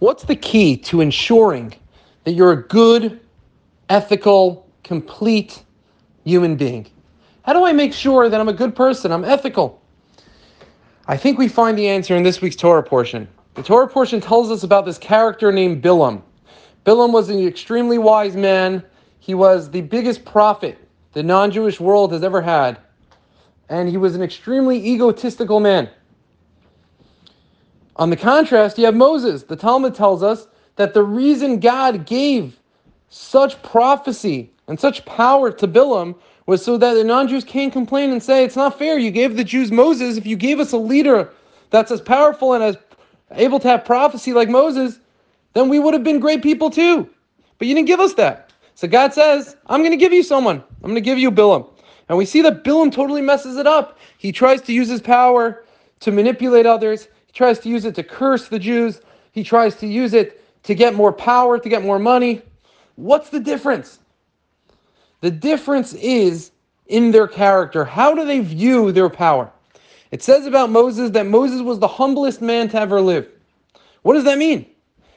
What's the key to ensuring that you're a good, ethical, complete human being? How do I make sure that I'm a good person? I'm ethical. I think we find the answer in this week's Torah portion. The Torah portion tells us about this character named Bilam. Bilam was an extremely wise man. He was the biggest prophet the non Jewish world has ever had. And he was an extremely egotistical man. On the contrast, you have Moses. The Talmud tells us that the reason God gave such prophecy and such power to Bilam was so that the non Jews can't complain and say, It's not fair. You gave the Jews Moses. If you gave us a leader that's as powerful and as able to have prophecy like Moses, then we would have been great people too. But you didn't give us that. So God says, I'm going to give you someone. I'm going to give you Bilam. And we see that Bilam totally messes it up. He tries to use his power to manipulate others. He tries to use it to curse the Jews. He tries to use it to get more power, to get more money. What's the difference? The difference is in their character. How do they view their power? It says about Moses that Moses was the humblest man to ever live. What does that mean?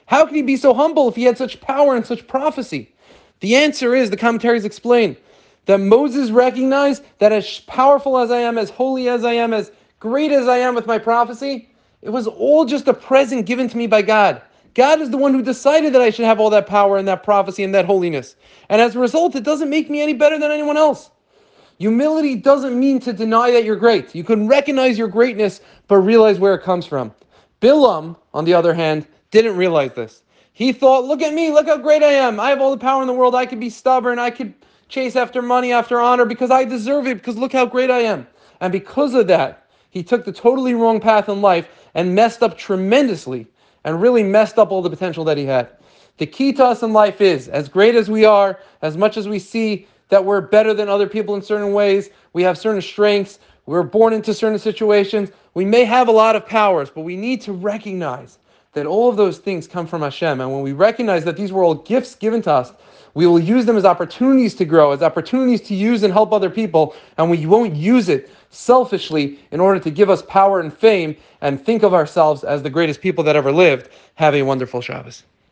How could he be so humble if he had such power and such prophecy? The answer is, the commentaries explain, that Moses recognized that as powerful as I am, as holy as I am, as great as I am with my prophecy, it was all just a present given to me by God. God is the one who decided that I should have all that power and that prophecy and that holiness. And as a result, it doesn't make me any better than anyone else. Humility doesn't mean to deny that you're great. You can recognize your greatness, but realize where it comes from. Bilam, on the other hand, didn't realize this. He thought, look at me, look how great I am. I have all the power in the world. I could be stubborn. I could chase after money, after honor, because I deserve it, because look how great I am. And because of that, he took the totally wrong path in life and messed up tremendously and really messed up all the potential that he had. The key to us in life is as great as we are, as much as we see that we're better than other people in certain ways, we have certain strengths, we're born into certain situations, we may have a lot of powers, but we need to recognize that all of those things come from Hashem. And when we recognize that these were all gifts given to us, we will use them as opportunities to grow, as opportunities to use and help other people, and we won't use it selfishly in order to give us power and fame and think of ourselves as the greatest people that ever lived. Have a wonderful Shabbos.